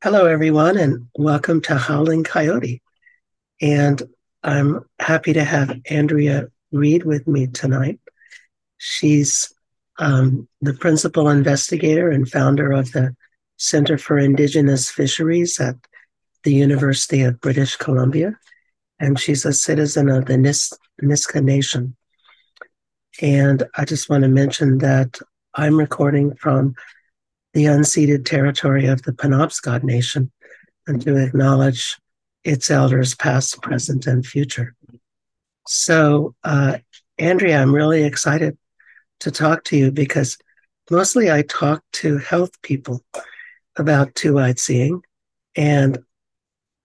Hello, everyone, and welcome to Howling Coyote. And I'm happy to have Andrea Reid with me tonight. She's um, the principal investigator and founder of the Center for Indigenous Fisheries at the University of British Columbia. And she's a citizen of the Nis- Nisga'a Nation. And I just want to mention that I'm recording from the unceded territory of the Penobscot Nation and to acknowledge its elders, past, present, and future. So, uh, Andrea, I'm really excited to talk to you because mostly I talk to health people about two eyed seeing. And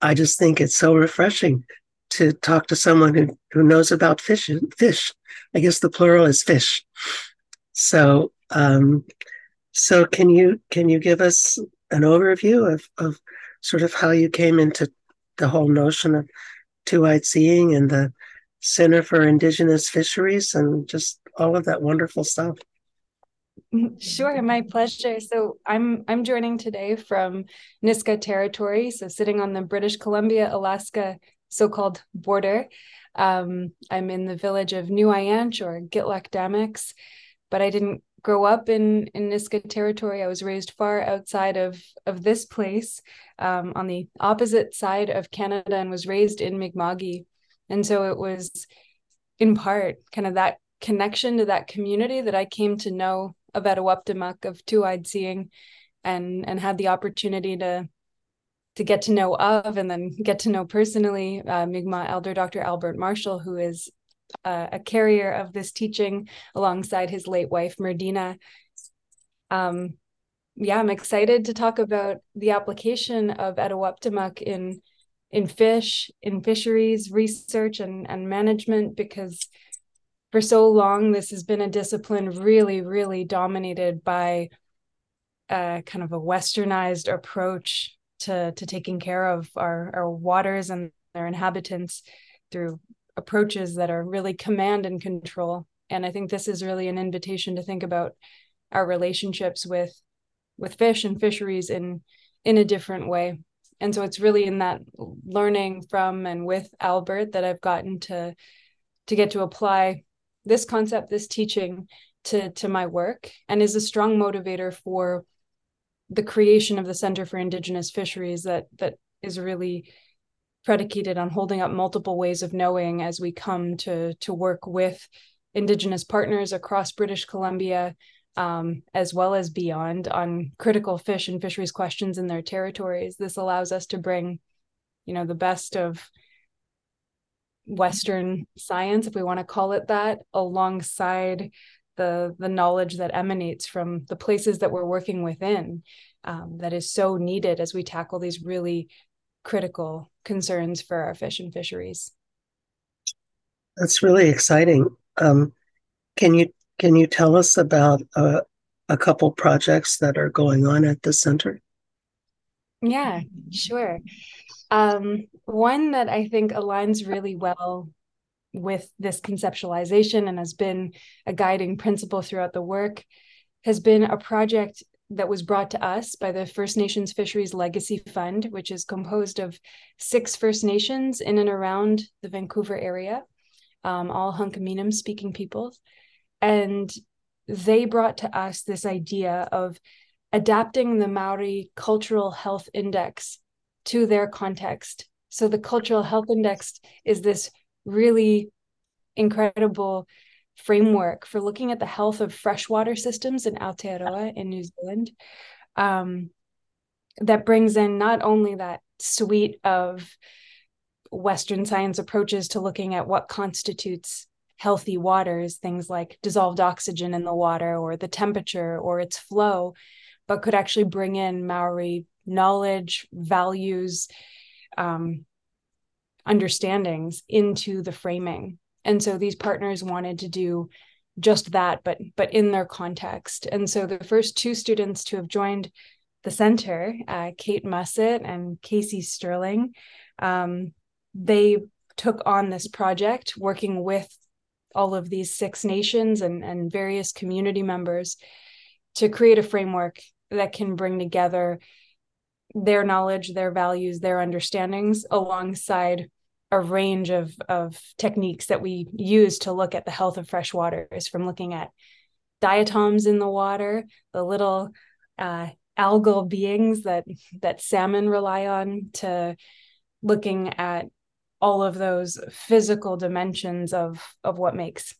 I just think it's so refreshing to talk to someone who, who knows about fish. Fish, I guess the plural is fish. So, um, so can you can you give us an overview of, of sort of how you came into the whole notion of two-eyed seeing and the Center for Indigenous Fisheries and just all of that wonderful stuff? Sure, my pleasure. So I'm I'm joining today from Nisga'a territory, so sitting on the British Columbia Alaska so-called border. Um, I'm in the village of New Aiyansh or Gitlak Gitlek but I didn't grow up in in Nisga'a territory. I was raised far outside of of this place, um, on the opposite side of Canada, and was raised in Mi'kma'ki. And so it was, in part, kind of that connection to that community that I came to know about Etuaptmumk of Two Eyed Seeing, and and had the opportunity to to get to know of and then get to know personally uh, Mi'kmaq elder Dr. Albert Marshall, who is uh, a carrier of this teaching alongside his late wife, Murdena. Um, yeah, I'm excited to talk about the application of Etuaptmumk in in fish, in fisheries research and, and management, because for so long this has been a discipline really, really dominated by a kind of a westernized approach to, to taking care of our, our waters and their inhabitants through approaches that are really command and control. And i think this is really an invitation to think about our relationships with with fish and fisheries in in a different way. And so it's really in that learning from and with albert that i've gotten to to get to apply this concept this teaching to to my work and is a strong motivator for the creation of the center for indigenous fisheries that that is really predicated on holding up multiple ways of knowing as we come to to work with indigenous partners across british columbia um, as well as beyond on critical fish and fisheries questions in their territories. This allows us to bring you know the best of western science if we want to call it that alongside the the knowledge that emanates from the places that we're working within um, that is so needed as we tackle these really critical concerns for our fish and fisheries. That's really exciting. Um, can you can you tell us about uh, a couple projects that are going on at the center? Yeah, sure. Um, one that I think aligns really well with this conceptualization and has been a guiding principle throughout the work has been a project that was brought to us by the First Nations Fisheries Legacy Fund, which is composed of six First Nations in and around the Vancouver area, um, all Hunkaminam speaking peoples. And they brought to us this idea of adapting the Maori Cultural Health Index to their context. So the Cultural Health Index is this really incredible framework for looking at the health of freshwater systems in Aotearoa in New Zealand. Um, that brings in not only that suite of Western science approaches to looking at what constitutes healthy waters, things like dissolved oxygen in the water or the temperature or its flow, but could actually bring in Maori knowledge, values, um, understandings into the framing and so these partners wanted to do just that but but in their context. And so the first two students to have joined the center uh, kate mussett and casey sterling um, they took on this project working with all of these six nations and, and various community members to create a framework that can bring together their knowledge, their values, their understandings alongside a range of, of techniques that we use to look at the health of fresh waters from looking at diatoms in the water, the little uh, algal beings that that salmon rely on, to looking at all of those physical dimensions of of what makes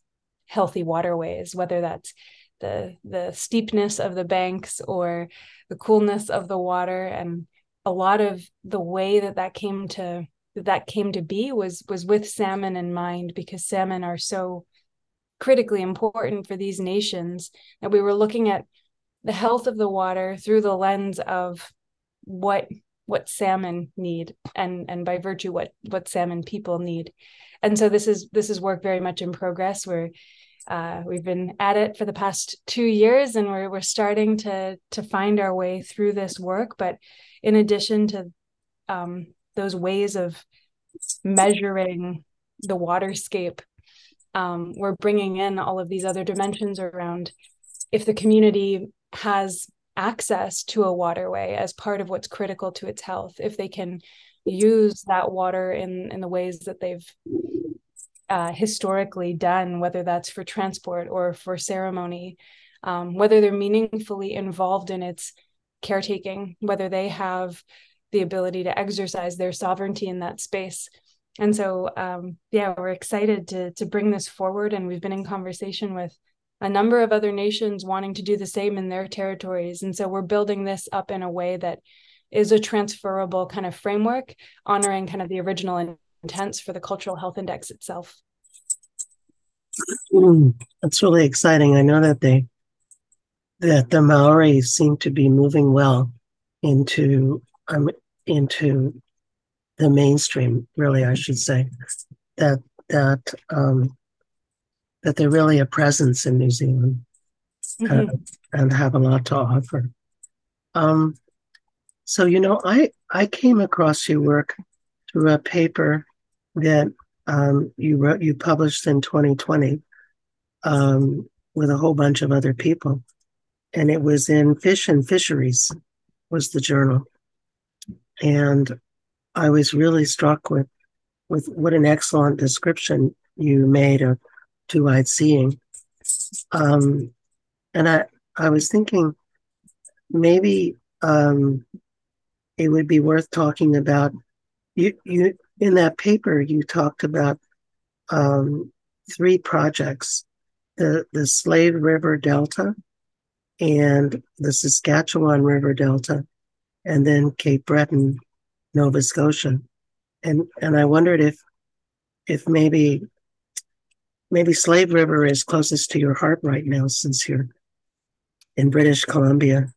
healthy waterways, whether that's the the steepness of the banks or the coolness of the water. And a lot of the way that that came to that came to be was was with salmon in mind because salmon are so critically important for these nations. That we were looking at the health of the water through the lens of what what salmon need and and by virtue what what salmon people need. And so this is this is work very much in progress. Where uh, we've been at it for the past two years and we're, we're starting to to find our way through this work. But in addition to um, those ways of measuring the waterscape um, we're bringing in all of these other dimensions around if the community has access to a waterway as part of what's critical to its health if they can use that water in in the ways that they've uh, historically done whether that's for transport or for ceremony um, whether they're meaningfully involved in its caretaking whether they have the ability to exercise their sovereignty in that space. And so um, yeah we're excited to to bring this forward. And we've been in conversation with a number of other nations wanting to do the same in their territories. And so we're building this up in a way that is a transferable kind of framework honoring kind of the original intents for the cultural health index itself. Mm, that's really exciting. I know that they that the maori seem to be moving well into um, into the mainstream, really, I should say, that that um, that they're really a presence in New Zealand mm-hmm. uh, and have a lot to offer. Um, so you know, I I came across your work through a paper that um, you wrote, you published in 2020 um, with a whole bunch of other people, and it was in Fish and Fisheries was the journal, and I was really struck with with what an excellent description you made of two-eyed seeing. Um, and I I was thinking maybe um, it would be worth talking about you you in that paper you talked about um, three projects the the Slave River Delta and the Saskatchewan River Delta and then Cape Breton Nova Scotia. And and I wondered if if maybe maybe Slave River is closest to your heart right now since you're in British Columbia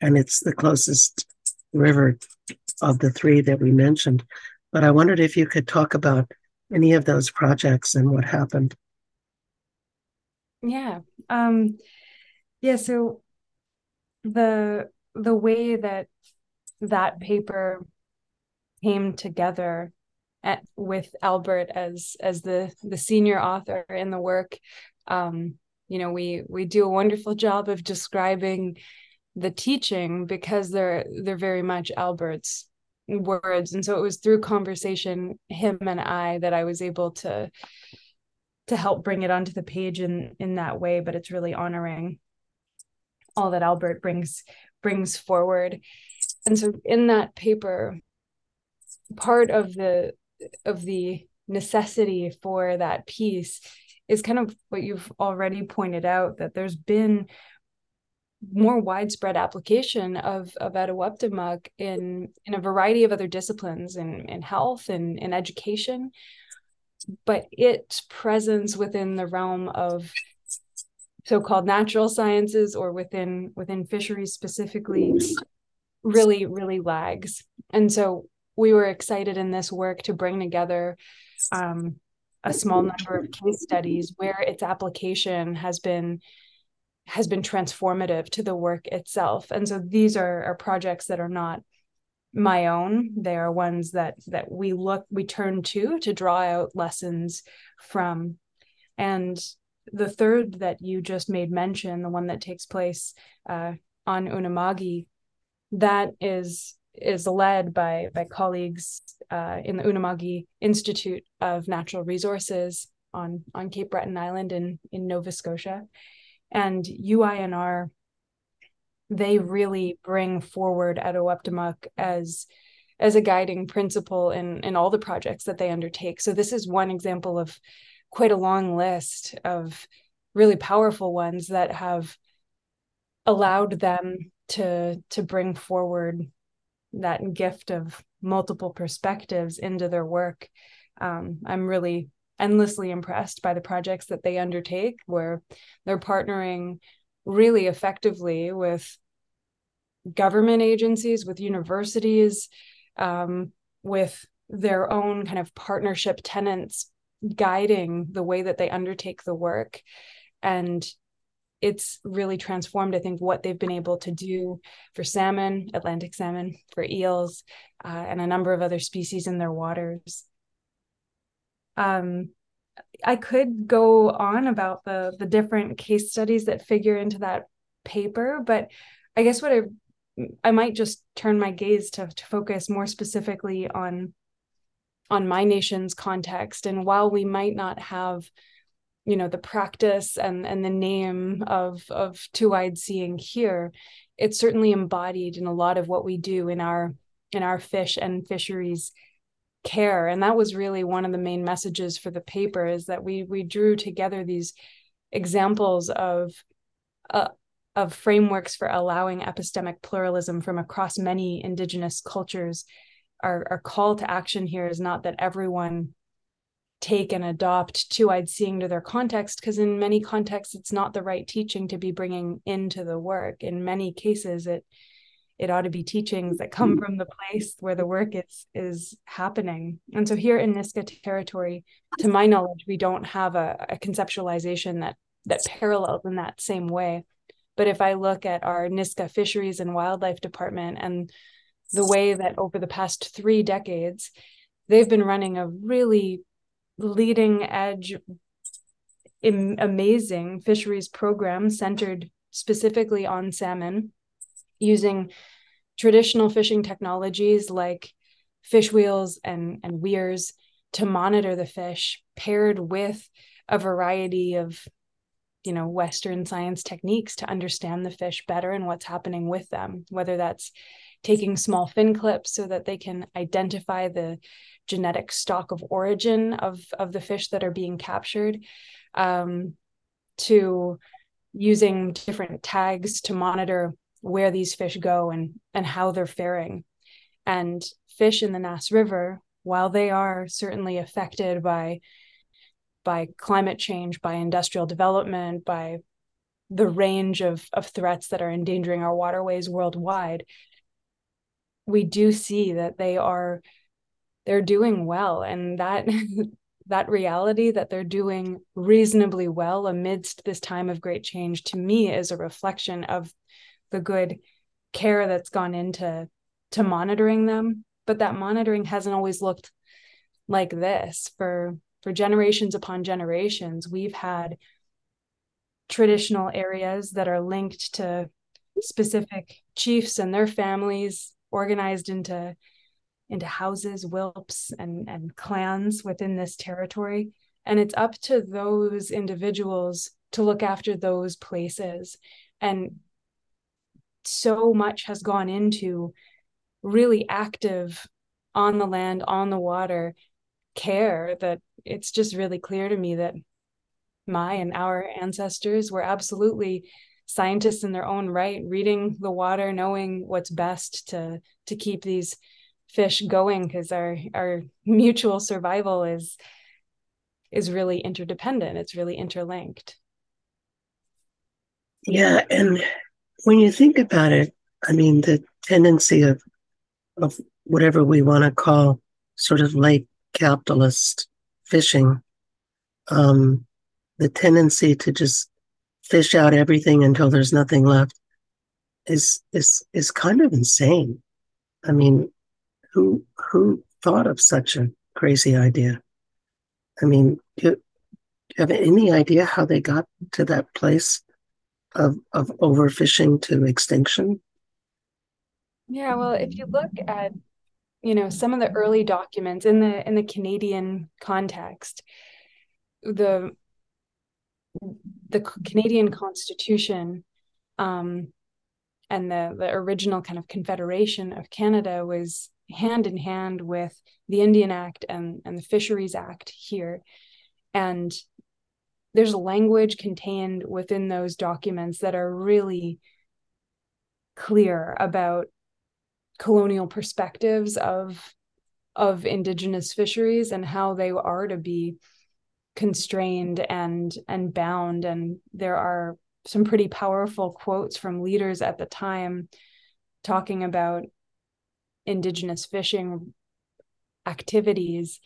and it's the closest river of the three that we mentioned. But I wondered if you could talk about any of those projects and what happened. Yeah. Um yeah, so the the way that that paper came together at, with Albert as as the the senior author in the work. Um, you know, we we do a wonderful job of describing the teaching because they're they're very much Albert's words, and so it was through conversation, him and I, that I was able to to help bring it onto the page in in that way. But it's really honoring all that Albert brings brings forward. And so in that paper, part of the of the necessity for that piece is kind of what you've already pointed out that there's been more widespread application of of Etuaptmumk in in a variety of other disciplines in in health and in education. But its presence within the realm of so-called natural sciences or within within fisheries specifically really really lags. And so we were excited in this work to bring together um, a small number of case studies where its application has been has been transformative to the work itself. And so these are, are projects that are not my own. They are ones that that we look we turn to to draw out lessons from. And the third that you just made mention the one that takes place uh, on unama'ki that is is led by by colleagues uh, in the Unama'ki Institute of Natural Resources on on Cape Breton Island in in Nova Scotia, and UINR. They really bring forward Etuaptmumk as as a guiding principle in in all the projects that they undertake. So this is one example of quite a long list of really powerful ones that have allowed them to to bring forward that gift of multiple perspectives into their work. Um, I'm really endlessly impressed by the projects that they undertake, where they're partnering really effectively with government agencies, with universities, um, with their own kind of partnership tenants guiding the way that they undertake the work. And it's really transformed, I think, what they've been able to do for salmon, Atlantic salmon, for eels, uh, and a number of other species in their waters. Um, I could go on about the the different case studies that figure into that paper, but I guess what I I might just turn my gaze to, to focus more specifically on on my nation's context. And while we might not have you know the practice and and the name of of two-eyed seeing here it's certainly embodied in a lot of what we do in our in our fish and fisheries care. And that was really one of the main messages for the paper is that we we drew together these examples of uh, of frameworks for allowing epistemic pluralism from across many indigenous cultures. Our, our call to action here is not that everyone take and adopt two-eyed seeing to their context because in many contexts it's not the right teaching to be bringing into the work. In many cases it it ought to be teachings that come from the place where the work is is happening. And so here in Nisga'a territory to my knowledge we don't have a, a conceptualization that that parallels in that same way. But if i look at our Nisga'a fisheries and wildlife department and the way that over the past three decades they've been running a really leading edge amazing fisheries program centered specifically on salmon using traditional fishing technologies like fish wheels and, and weirs to monitor the fish paired with a variety of you know western science techniques to understand the fish better and what's happening with them whether that's taking small fin clips so that they can identify the genetic stock of origin of of the fish that are being captured um, to using different tags to monitor where these fish go and and how they're faring. And fish in the Nass River while they are certainly affected by by climate change by industrial development by the range of of threats that are endangering our waterways worldwide we do see that they are they're doing well and that that reality that they're doing reasonably well amidst this time of great change to me is a reflection of the good care that's gone into to monitoring them. But that monitoring hasn't always looked like this. For for generations upon generations we've had traditional areas that are linked to specific chiefs and their families organized into into houses, wilps, and, and clans within this territory. And it's up to those individuals to look after those places. And so much has gone into really active on the land, on the water care that it's just really clear to me that my and our ancestors were absolutely scientists in their own right reading the water knowing what's best to to keep these fish going because our our mutual survival is is really interdependent. It's really interlinked. Yeah and when you think about it i mean the tendency of of whatever we want to call sort of late capitalist fishing um the tendency to just fish out everything until there's nothing left is is is kind of insane i mean who who thought of such a crazy idea? I mean, do, do you have any idea how they got to that place of of overfishing to extinction? Yeah, well, if you look at you know some of the early documents in the in the Canadian context, the the Canadian Constitution um, and the the original kind of Confederation of Canada was hand in hand with the Indian Act and and the Fisheries Act here, and there's language contained within those documents that are really clear about colonial perspectives of of indigenous fisheries and how they are to be constrained and and bound. And there are some pretty powerful quotes from leaders at the time talking about indigenous fishing activities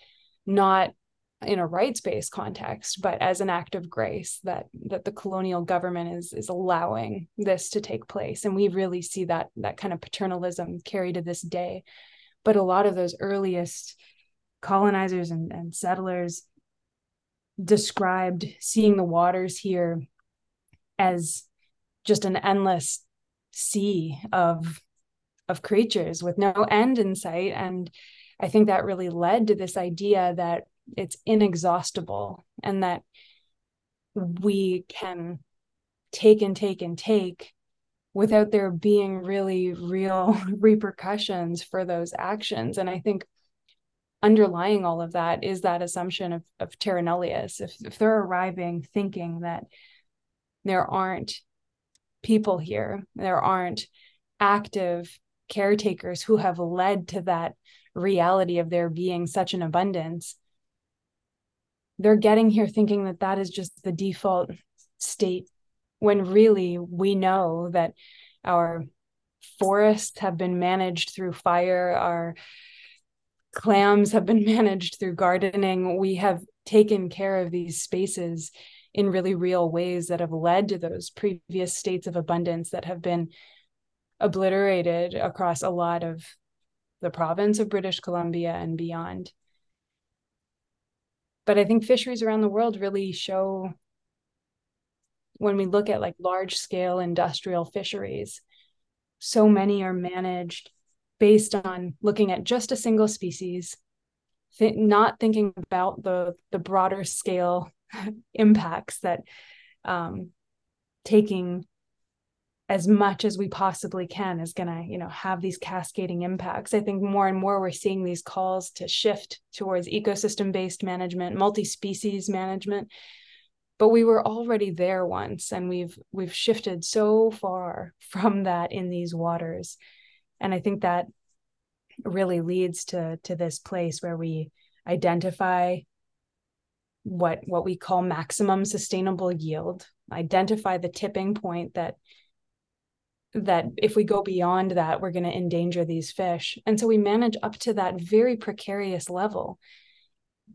not in a rights-based context but as an act of grace that that the colonial government is is allowing this to take place. And we really see that that kind of paternalism carry to this day. But a lot of those earliest colonizers and, and settlers described seeing the waters here as just an endless sea of of creatures with no end in sight. And i think that really led to this idea that it's inexhaustible and that we can take and take and take without there being really real repercussions for those actions. And i think underlying all of that is that assumption of, of terra nullius. If, if they're arriving thinking that there aren't people here there aren't active caretakers who have led to that reality of there being such an abundance they're getting here thinking that that is just the default state when really we know that our forests have been managed through fire our clams have been managed through gardening we have taken care of these spaces in really real ways that have led to those previous states of abundance that have been obliterated across a lot of the province of British Columbia and beyond. But i think fisheries around the world really show when we look at like large scale industrial fisheries so many are managed based on looking at just a single species th- not thinking about the the broader scale impacts that um, taking as much as we possibly can is going to you know have these cascading impacts. I think more and more we're seeing these calls to shift towards ecosystem based management multi-species management. But we were already there once and we've we've shifted so far from that in these waters and i think that really leads to to this place where we identify what what we call maximum sustainable yield identify the tipping point that that if we go beyond that, we're going to endanger these fish. And so we manage up to that very precarious level.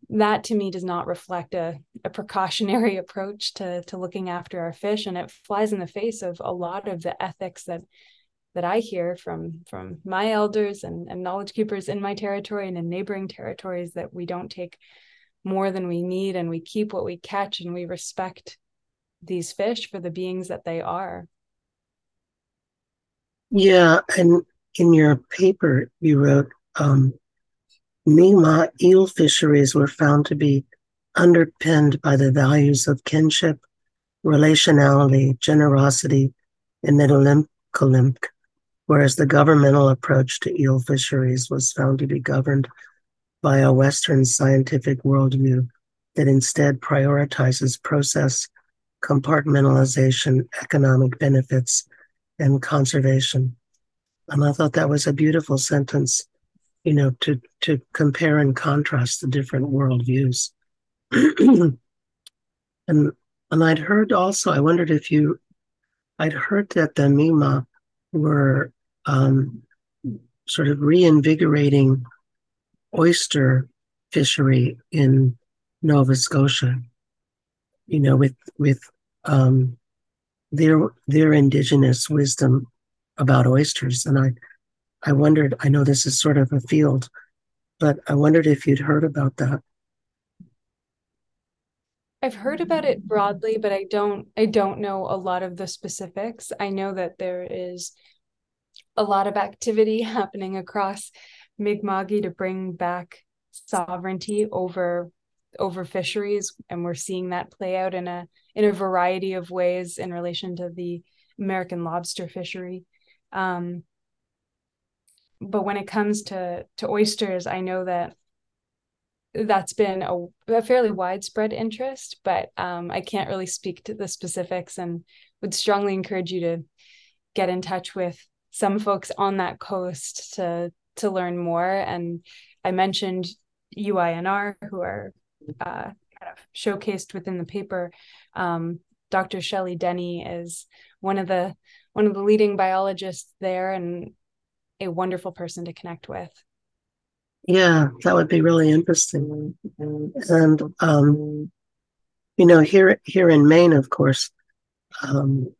That to me does not reflect a, a precautionary approach to, to looking after our fish. And it flies in the face of a lot of the ethics that that I hear from from my elders and, and knowledge keepers in my territory and in neighboring territories that we don't take more than we need and we keep what we catch and we respect these fish for the beings that they are. Yeah, and in your paper, you wrote um, eel fisheries were found to be underpinned by the values of kinship, relationality, generosity, and Netukulimk, whereas the governmental approach to eel fisheries was found to be governed by a Western scientific worldview that instead prioritizes process, compartmentalization, economic benefits, and conservation. And I thought that was a beautiful sentence, you know, to, to compare and contrast the different worldviews. and and I'd heard also, I wondered if you, I'd heard that the Mi'kmaq were um, sort of reinvigorating oyster fishery in Nova Scotia. You know, with with um, their their indigenous wisdom about oysters and i i wondered i know this is sort of a field but i wondered if you'd heard about that i've heard about it broadly but i don't i don't know a lot of the specifics i know that there is a lot of activity happening across Mi'kma'ki to bring back sovereignty over over fisheries and we're seeing that play out in a in a variety of ways in relation to the American lobster fishery. Um, but when it comes to to oysters, I know that that's been a, a fairly widespread interest, but um, I can't really speak to the specifics and would strongly encourage you to get in touch with some folks on that coast to to learn more. And I mentioned UINR, who are uh, kind of showcased within the paper. Um, Dr. Shelley Denny is one of the one of the leading biologists there and a wonderful person to connect with. Yeah, that would be really interesting. And um, you know, here here in Maine, of course, um,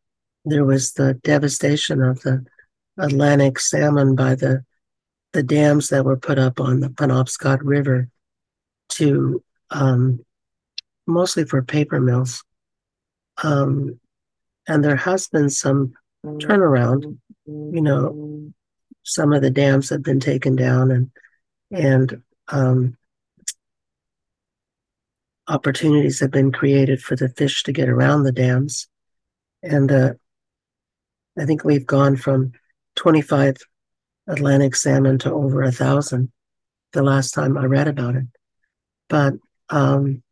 there was the devastation of the Atlantic salmon by the the dams that were put up on the Penobscot River to um, mostly for paper mills. Um, and there has been some turnaround. You know, some of the dams have been taken down, and and um, opportunities have been created for the fish to get around the dams. And uh, I think we've gone from 25 Atlantic salmon to over a thousand the last time I read about it. But um,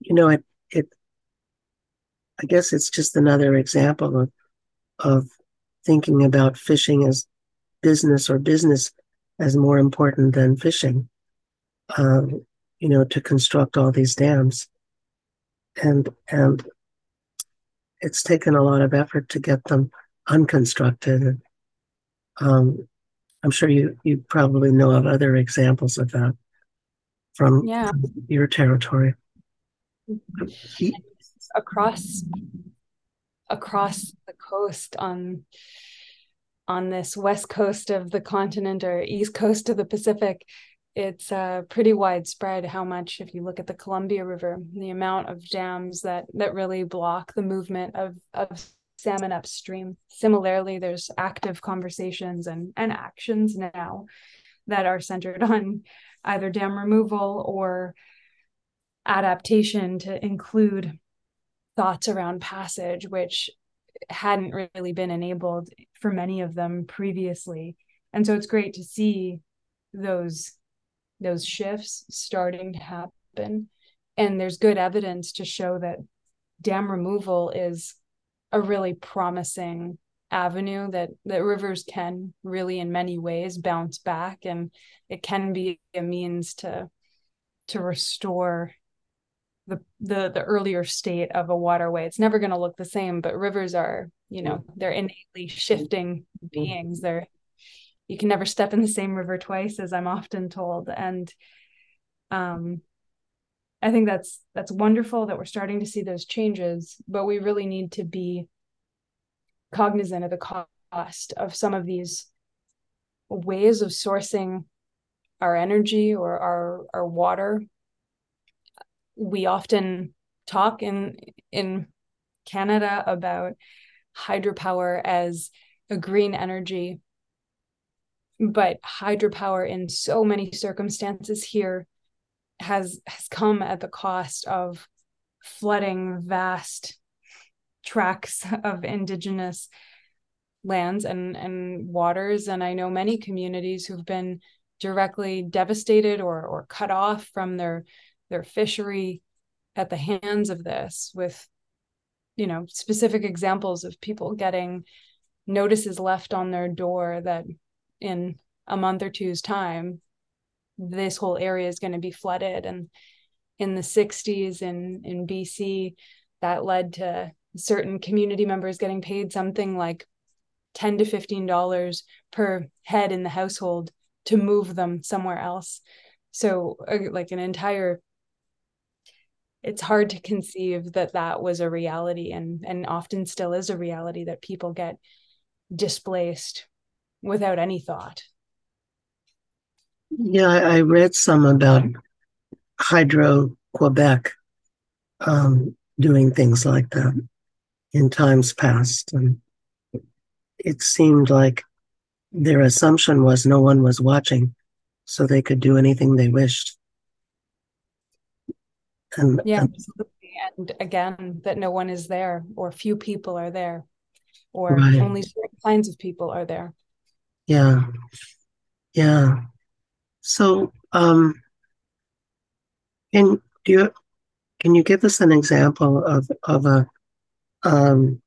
you know, it it I guess it's just another example of of thinking about fishing as business or business as more important than fishing. Um, you know, to construct all these dams, and and it's taken a lot of effort to get them unconstructed. Um, I'm sure you you probably know of other examples of that from, yeah. your territory. Across across the coast on on this west coast of the continent or east coast of the Pacific, it's uh, pretty widespread how much if you look at the Columbia River, the amount of dams that that really block the movement of of salmon upstream. Similarly, there's active conversations and, and actions now that are centered on either dam removal or adaptation to include thoughts around passage, which hadn't really been enabled for many of them previously. And so it's great to see those those shifts starting to happen. And there's good evidence to show that dam removal is a really promising avenue that that rivers can really in many ways bounce back and it can be a means to to restore the the the earlier state of a waterway. It's never going to look the same but rivers are you know they're innately shifting beings. They're you can never step in the same river twice as i'm often told. And um i think that's that's wonderful that we're starting to see those changes but we really need to be cognizant of the cost of some of these ways of sourcing our energy or our our water. We often talk in in Canada about hydropower as a green energy but hydropower in so many circumstances here has has come at the cost of flooding vast tracts of indigenous lands and and waters. And i know many communities who've been directly devastated or or cut off from their their fishery at the hands of this with you know specific examples of people getting notices left on their door that in a month or two's time this whole area is going to be flooded and in the 60s in in BC that led to certain community members getting paid something like 10 to 15 dollars per head in the household to move them somewhere else. So uh, like an entire it's hard to conceive that that was a reality and and often still is a reality that people get displaced without any thought yeah i, I read some about hydro quebec um, doing things like that in times past and it seemed like their assumption was no one was watching, so they could do anything they wished. And, yeah, and, and again, that no one is there, or few people are there, or right. only certain kinds of people are there. Yeah, yeah. So, um, can do you can you give us an example of of a um,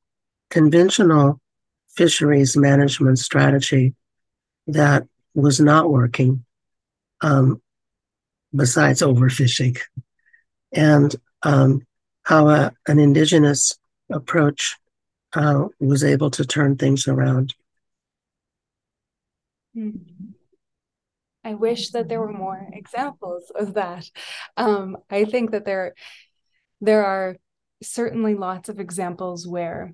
conventional fisheries management strategy that was not working, um, besides overfishing, and um, how a, an indigenous approach uh, was able to turn things around. Mm-hmm. I wish that there were more examples of that. Um, I think that there, there are certainly lots of examples where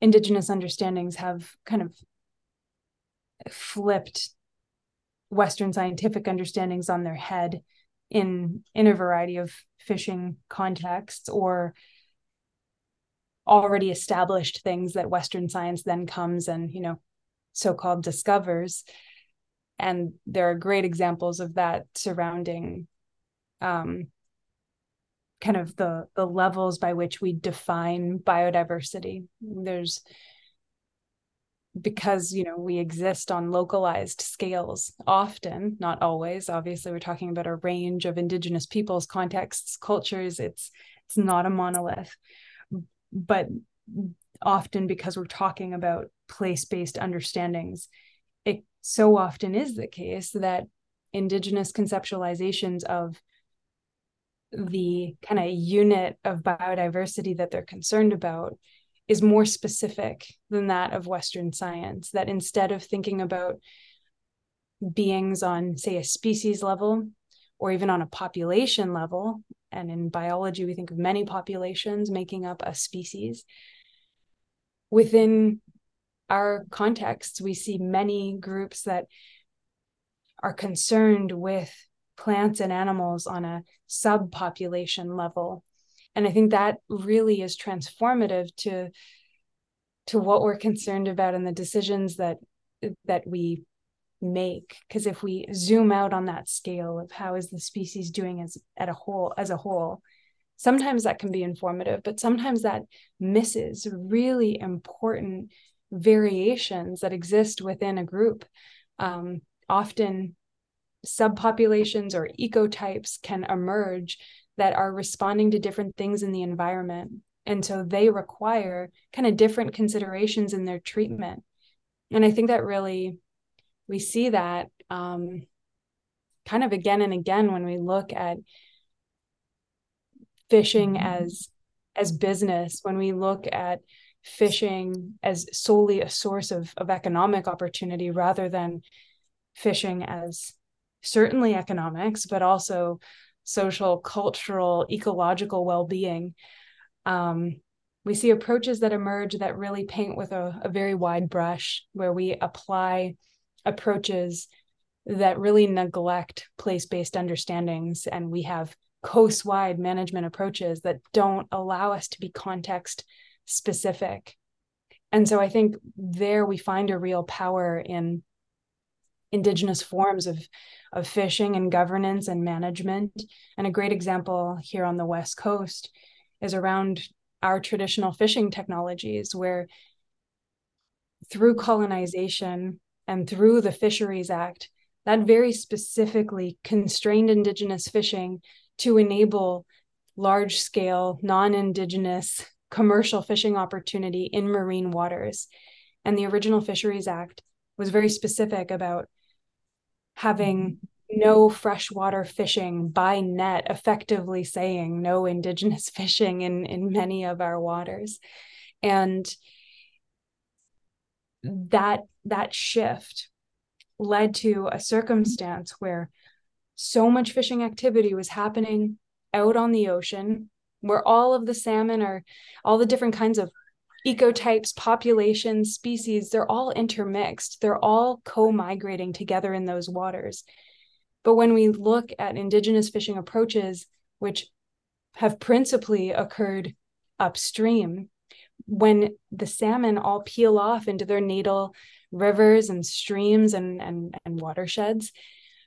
indigenous understandings have kind of flipped western scientific understandings on their head in in a variety of fishing contexts or already established things that western science then comes and you know so-called discovers and there are great examples of that surrounding um, kind of the the levels by which we define biodiversity. There's because you know we exist on localized scales often not always obviously we're talking about a range of indigenous peoples contexts cultures it's it's not a monolith. But often because we're talking about place-based understandings it so often is the case that indigenous conceptualizations of the kind of unit of biodiversity that they're concerned about is more specific than that of Western science. That instead of thinking about beings on, say, a species level or even on a population level, and in biology, we think of many populations making up a species. Within our contexts, we see many groups that are concerned with plants and animals on a subpopulation level. And i think that really is transformative to to what we're concerned about and the decisions that that we make. Because if we zoom out on that scale of how is the species doing as at a whole as a whole sometimes that can be informative but sometimes that misses really important variations that exist within a group um, often subpopulations or ecotypes can emerge that are responding to different things in the environment. And so they require kind of different considerations in their treatment. And I think that really, we see that um, kind of again and again when we look at fishing mm-hmm. as as business when we look at fishing as solely a source of, of economic opportunity rather than fishing as certainly economics, but also social, cultural, ecological well being. Um, we see approaches that emerge that really paint with a, a very wide brush, where we apply approaches that really neglect place based understandings. And we have coast wide management approaches that don't allow us to be context specific. And so I think there we find a real power in indigenous forms of of fishing and governance and management. And a great example here on the West Coast is around our traditional fishing technologies, where through colonization and through the Fisheries Act, that very specifically constrained Indigenous fishing to enable large scale, non Indigenous commercial fishing opportunity in marine waters. And the original Fisheries Act was very specific about having no freshwater fishing by net, effectively saying no indigenous fishing in, in many of our waters. And that that shift led to a circumstance where so much fishing activity was happening out on the ocean where all of the salmon are all the different kinds of ecotypes, populations, species, they're all intermixed. They're all co migrating together in those waters. But when we look at indigenous fishing approaches, which have principally occurred upstream, when the salmon all peel off into their natal rivers and streams and and, and watersheds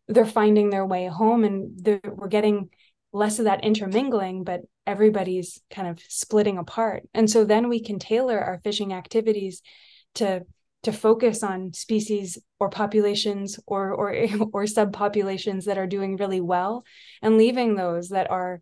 they're finding their way home and we're getting less of that intermingling but everybody's kind of splitting apart. And so then we can tailor our fishing activities to to focus on species or populations or or or subpopulations that are doing really well and leaving those that are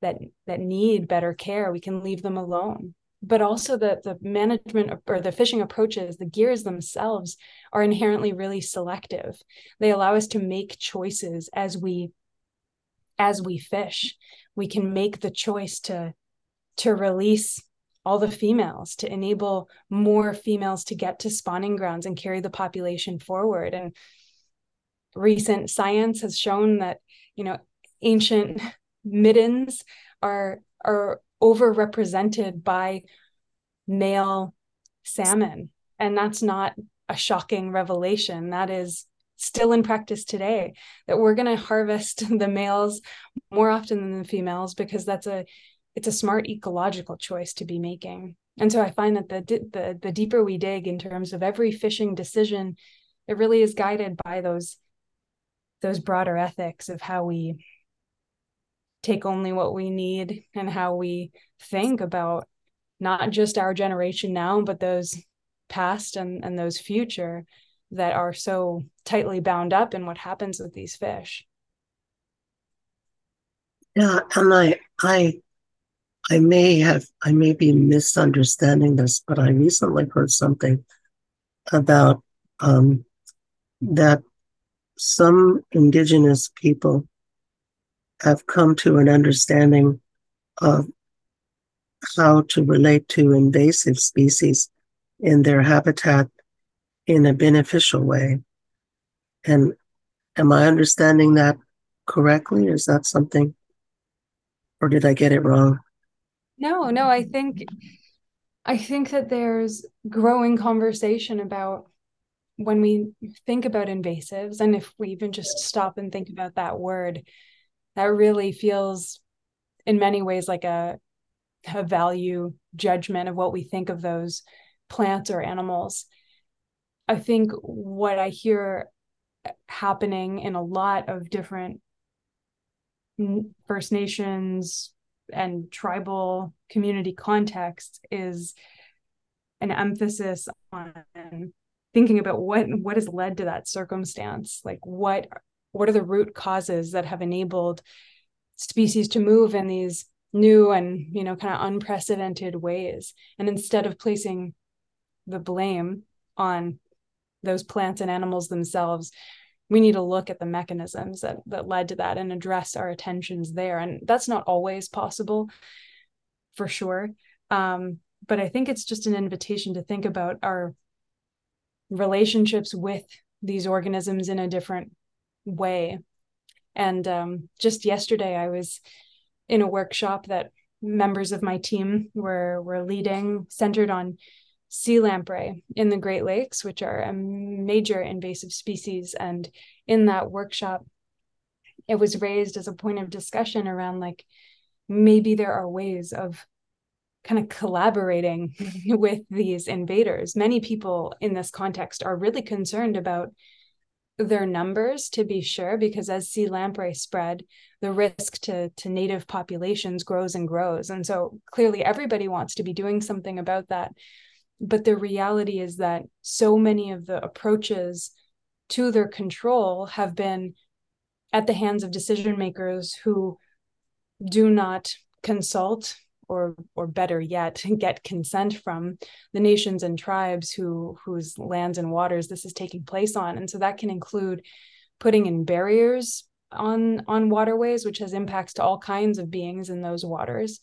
that that need better care. We can leave them alone. But also the the management or the fishing approaches the gears themselves are inherently really selective. They allow us to make choices as we as we fish we can make the choice to to release all the females to enable more females to get to spawning grounds and carry the population forward. And recent science has shown that you know ancient middens are are overrepresented by male salmon. And that's not a shocking revelation. That is still in practice today that we're going to harvest the males more often than the females because that's a it's a smart ecological choice to be making. And so i find that the the the deeper we dig in terms of every fishing decision it really is guided by those those broader ethics of how we take only what we need and how we think about not just our generation now but those past and and those future that are so tightly bound up in what happens with these fish. Yeah and i i I may have, I may be misunderstanding this, but I recently heard something about um, that some indigenous people have come to an understanding of how to relate to invasive species in their habitat in a beneficial way. And am I understanding that correctly? Is that something, or did I get it wrong? No, no, I think I think that there's growing conversation about when we think about invasives and if we even just stop and think about that word that really feels in many ways like a a value judgment of what we think of those plants or animals i think what i hear happening in a lot of different first nations and tribal community contexts is an emphasis on thinking about what what has led to that circumstance like what what are the root causes that have enabled species to move in these new and you know kind of unprecedented ways. And instead of placing the blame on those plants and animals themselves we need to look at the mechanisms that that led to that and address our attentions there. And that's not always possible for sure. Um, but i think it's just an invitation to think about our relationships with these organisms in a different way. And um, just yesterday i was in a workshop that members of my team were were leading centered on sea lamprey in the Great Lakes, which are a major invasive species. And in that workshop, it was raised as a point of discussion around like maybe there are ways of kind of collaborating with these invaders. Many people in this context are really concerned about their numbers to be sure because as sea lamprey spread the risk to to native populations grows and grows and so clearly everybody wants to be doing something about that but the reality is that so many of the approaches to their control have been at the hands of decision makers who do not consult or or better yet get consent from the nations and tribes who whose lands and waters this is taking place on. And so that can include putting in barriers on on waterways which has impacts to all kinds of beings in those waters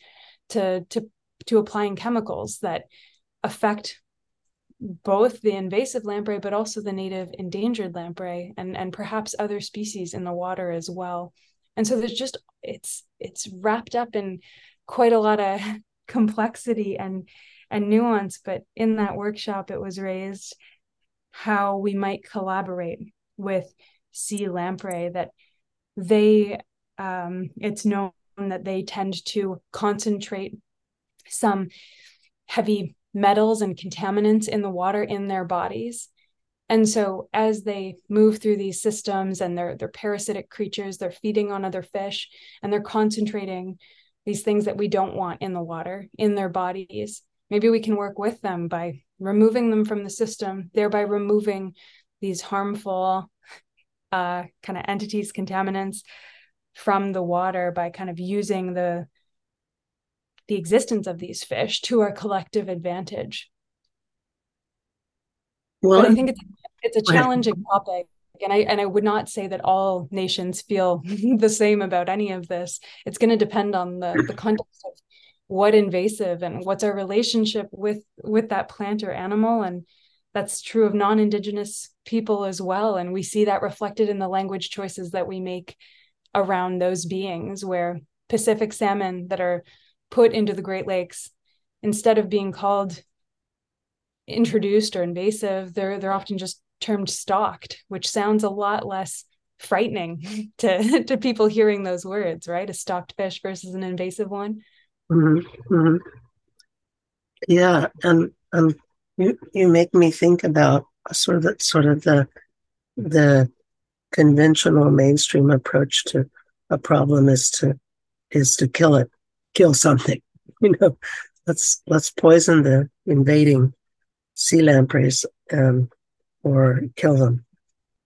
to to to applying chemicals that affect both the invasive lamprey but also the native endangered lamprey and and perhaps other species in the water as well. And so there's just it's it's wrapped up in quite a lot of complexity and and nuance but in that workshop it was raised how we might collaborate with sea lamprey that they um, it's known that they tend to concentrate some heavy metals and contaminants in the water in their bodies. And so as they move through these systems and they're they're parasitic creatures, they're feeding on other fish and they're concentrating these things that we don't want in the water in their bodies. Maybe we can work with them by removing them from the system, thereby removing these harmful uh, kind of entities, contaminants from the water by kind of using the the existence of these fish to our collective advantage. Well, but I think it's it's a challenging topic. And I and I would not say that all nations feel the same about any of this. It's going to depend on the, the context of what invasive and what's our relationship with with that plant or animal and that's true of non-indigenous people as well and we see that reflected in the language choices that we make around those beings where pacific salmon that are put into the great lakes instead of being called introduced or invasive they're they're often just termed stocked which sounds a lot less frightening to to people hearing those words right a stocked fish versus an invasive one mm-hmm. Mm-hmm. yeah and um you you make me think about sort of the, sort of the the conventional mainstream approach to a problem is to is to kill it kill something you know let's let's poison the invading sea lampreys um, or kill them.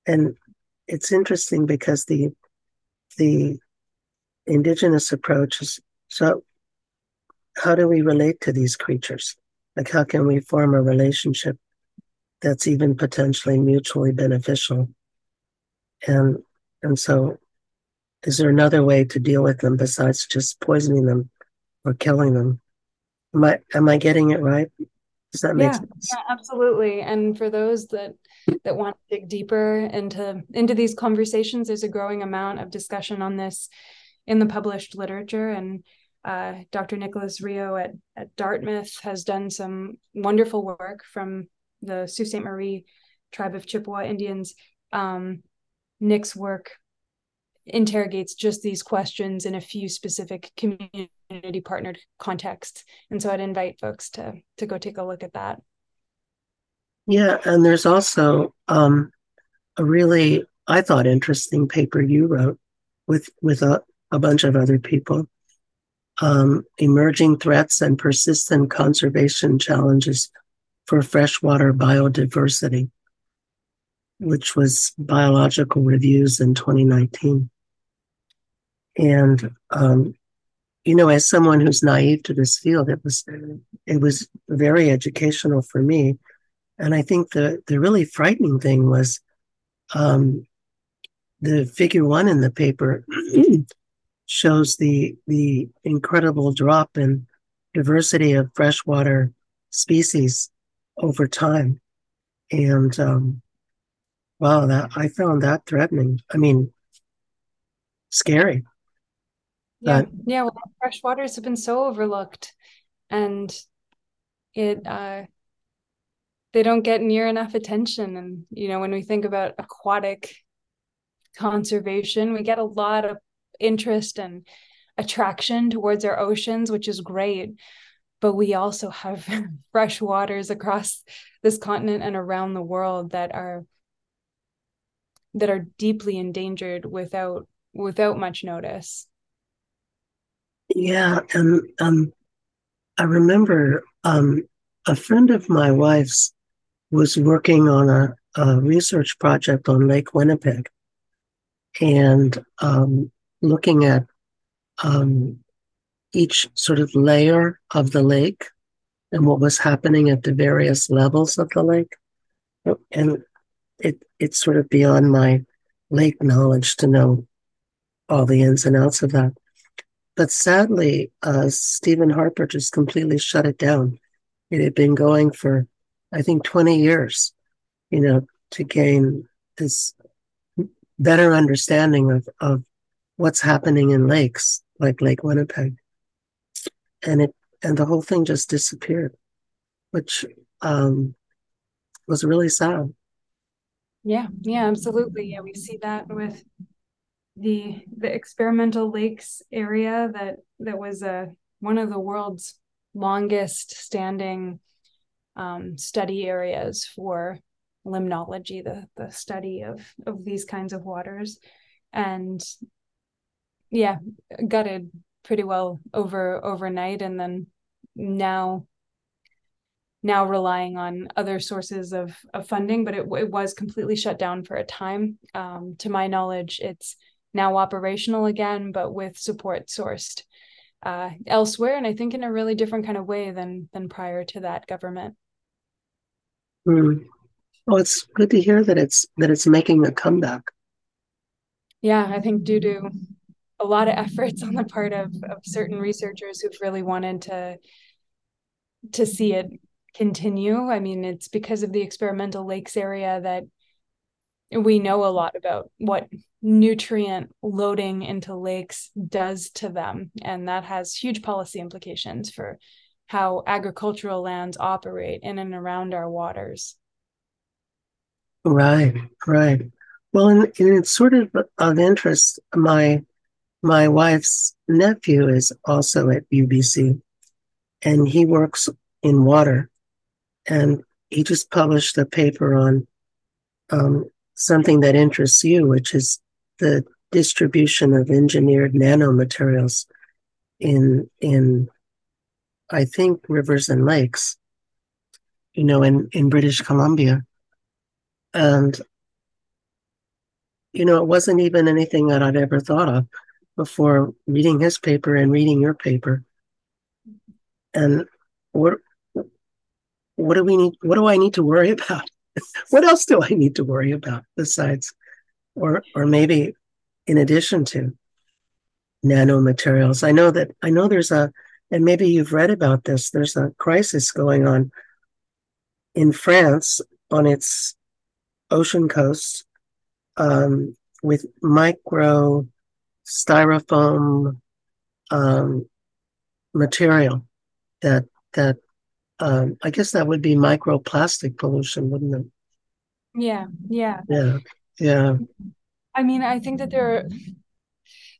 And it's interesting because the the indigenous approach is so how do we relate to these creatures? Like how can we form a relationship that's even potentially mutually beneficial? And and so is there another way to deal with them besides just poisoning them or killing them? Am I am I getting it right? Does that make yeah, sense? Yeah, absolutely. And for those that that want to dig deeper into into these conversations, there's a growing amount of discussion on this in the published literature. And uh, Dr. Nicholas Reo at, at Dartmouth has done some wonderful work from the Sault Ste. Marie tribe of Chippewa Indians. Um, Nick's work interrogates just these questions in a few specific community partnered contexts. And so I'd invite folks to to go take a look at that. Yeah, and there's also um, a really, I thought, interesting paper you wrote with with a, a bunch of other people. Um, emerging threats and persistent conservation challenges for freshwater biodiversity, which was Biological Reviews in 2019. And um, you know, as someone who's naive to this field, it was it was very educational for me. And I think the the really frightening thing was um, the figure one in the paper shows the the incredible drop in diversity of freshwater species over time. And um, wow, that I found that threatening. I mean, scary. Yeah, yeah. Well, fresh waters have been so overlooked, and it uh, they don't get near enough attention. And you know, when we think about aquatic conservation, we get a lot of interest and attraction towards our oceans, which is great. But we also have fresh waters across this continent and around the world that are that are deeply endangered without without much notice. Yeah, and um, I remember um, a friend of my wife's was working on a, a research project on Lake Winnipeg and um, looking at um, each sort of layer of the lake and what was happening at the various levels of the lake. And it it's sort of beyond my lake knowledge to know all the ins and outs of that. But sadly, uh, Stephen Harper just completely shut it down. It had been going for, I think, 20 years, you know, to gain this better understanding of, of what's happening in lakes like Lake Winnipeg. And it and the whole thing just disappeared, which um, was really sad. Yeah, yeah, absolutely. Yeah, we see that with the the experimental lakes area that that was a uh, one of the world's longest standing um, study areas for limnology, the the study of of these kinds of waters, and yeah, gutted pretty well over overnight, and then now now relying on other sources of, of funding, but it, it was completely shut down for a time. Um, to my knowledge, it's now operational again, but with support sourced uh, elsewhere, and I think in a really different kind of way than than prior to that government. Mm. Well, it's good to hear that it's that it's making a comeback. Yeah, I think due to a lot of efforts on the part of, of certain researchers who've really wanted to to see it continue. I mean, it's because of the experimental lakes area that we know a lot about what nutrient loading into lakes does to them. And that has huge policy implications for how agricultural lands operate in and around our waters. Right, right. Well, and, and it's sort of of interest. My my wife's nephew is also at UBC, and he works in water, and he just published a paper on um, something that interests you, which is the distribution of engineered nanomaterials in in I think rivers and lakes, you know, in in British Columbia, and you know, it wasn't even anything that I'd ever thought of before reading his paper and reading your paper. And what what do we need? What do I need to worry about? what else do I need to worry about besides, or or maybe in addition to nanomaterials? I know that I know there's a, and maybe you've read about this. There's a crisis going on in France on its ocean coast um, with micro styrofoam um, material that that um, I guess that would be microplastic pollution, wouldn't it? Yeah, yeah, yeah, yeah. I mean, I think that there. Are,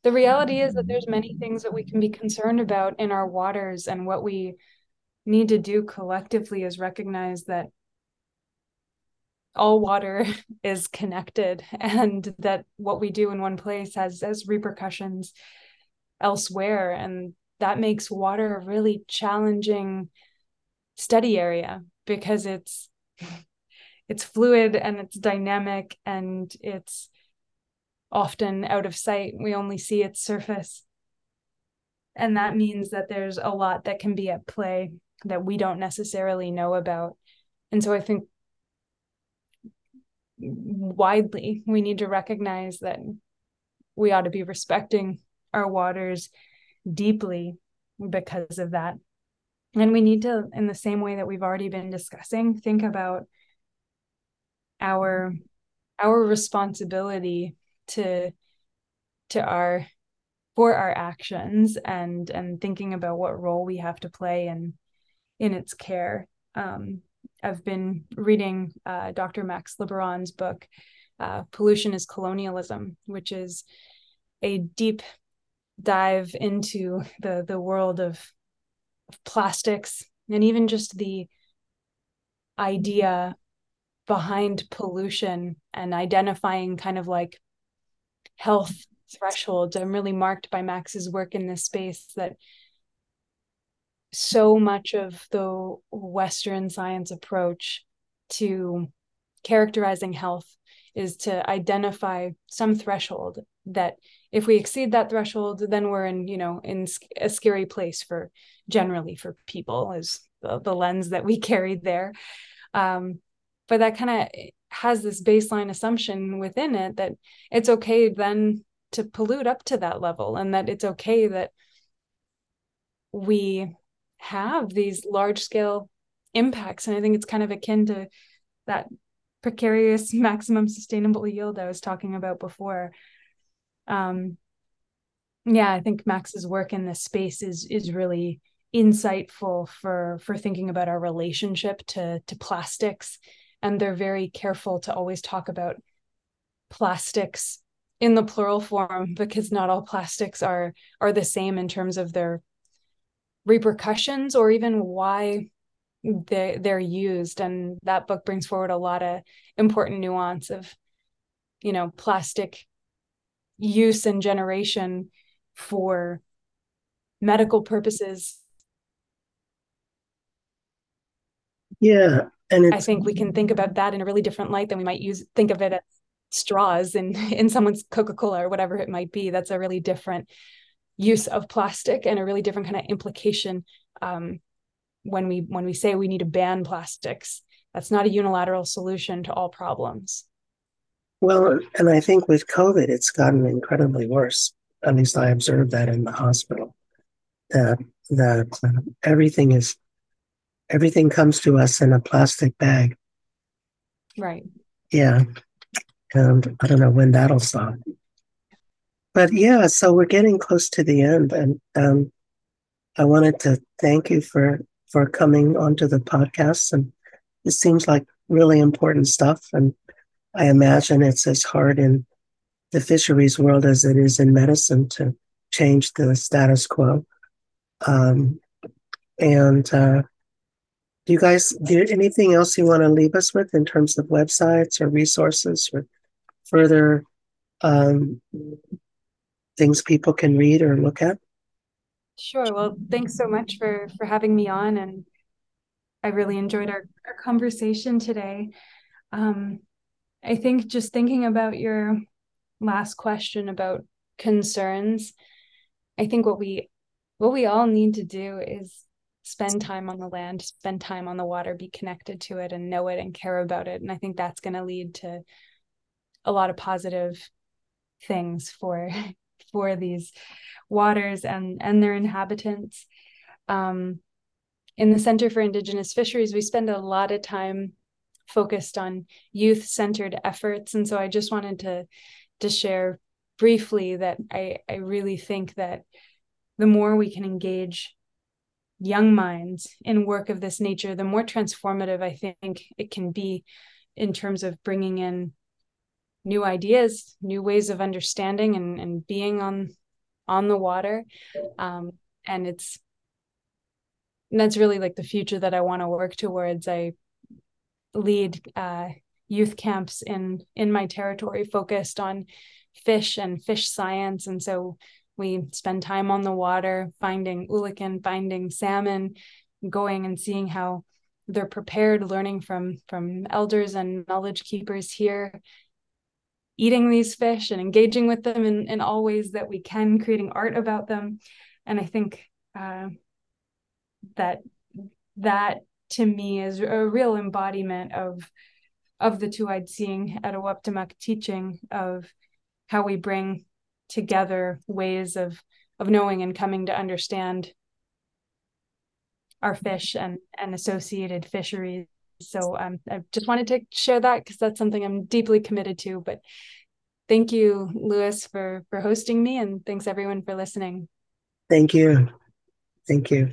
the reality is that there's many things that we can be concerned about in our waters, and what we need to do collectively is recognize that all water is connected, and that what we do in one place has has repercussions elsewhere, and that makes water a really challenging study area because it's it's fluid and it's dynamic and it's often out of sight. We only see its surface. And that means that there's a lot that can be at play that we don't necessarily know about. And so i think widely we need to recognize that we ought to be respecting our waters deeply because of that. And we need to, in the same way that we've already been discussing, think about our our responsibility to to our for our actions and and thinking about what role we have to play in in its care. Um, I've been reading uh, Dr. Max Liboiron's book, uh, "Pollution is Colonialism," which is a deep dive into the the world of plastics and even just the idea behind pollution and identifying kind of like health thresholds. I'm really marked by Max's work in this space that so much of the Western science approach to characterizing health is to identify some threshold that if we exceed that threshold then we're in you know in a scary place for generally for people is the, the lens that we carry there um, but that kind of has this baseline assumption within it that it's okay then to pollute up to that level and that it's okay that we have these large scale impacts. And i think it's kind of akin to that precarious maximum sustainable yield i was talking about before. Um, yeah, I think Max's work in this space is is really insightful for for thinking about our relationship to to plastics, and they're very careful to always talk about plastics in the plural form because not all plastics are are the same in terms of their repercussions or even why they they're used. And that book brings forward a lot of important nuance of you know plastic use and generation for medical purposes yeah and i think we can think about that in a really different light than we might use think of it as straws in in someone's coca-cola or whatever it might be. That's a really different use of plastic and a really different kind of implication um, when we when we say we need to ban plastics. That's not a unilateral solution to all problems. Well and i think with covid it's gotten incredibly worse. At least i observed that in the hospital that that everything is everything comes to us in a plastic bag right yeah and i don't know when that'll stop but yeah so we're getting close to the end and um, i wanted to thank you for for coming onto the podcast. And it seems like really important stuff. And I imagine it's as hard in the fisheries world as it is in medicine to change the status quo. Um, and uh, do you guys do anything else you want to leave us with in terms of websites or resources or further um, things people can read or look at? Sure. Well, thanks so much for for having me on, and I really enjoyed our, our conversation today. Um, I think just thinking about your last question about concerns, I think what we what we all need to do is spend time on the land, spend time on the water, be connected to it, and know it and care about it. And I think that's going to lead to a lot of positive things for for these waters and and their inhabitants. Um, in the Center for Indigenous Fisheries, we spend a lot of time focused on youth centered efforts, and so I just wanted to to share briefly that I I really think that the more we can engage young minds in work of this nature, the more transformative I think it can be in terms of bringing in new ideas, new ways of understanding and, and being on on the water. Um, and it's and that's really like the future that I want to work towards. I lead uh, youth camps in in my territory focused on fish and fish science, and so we spend time on the water finding eulachon, finding salmon, going and seeing how they're prepared, learning from from elders and knowledge keepers here, eating these fish and engaging with them in, in all ways that we can, creating art about them. And I think uh, that that to me is a real embodiment of of the two-eyed seeing Etuaptmumk teaching of how we bring together ways of of knowing and coming to understand our fish and and associated fisheries so um, I just wanted to share that because that's something I'm deeply committed to. But thank you, Lewis, for for hosting me, and thanks everyone for listening. Thank you. Thank you.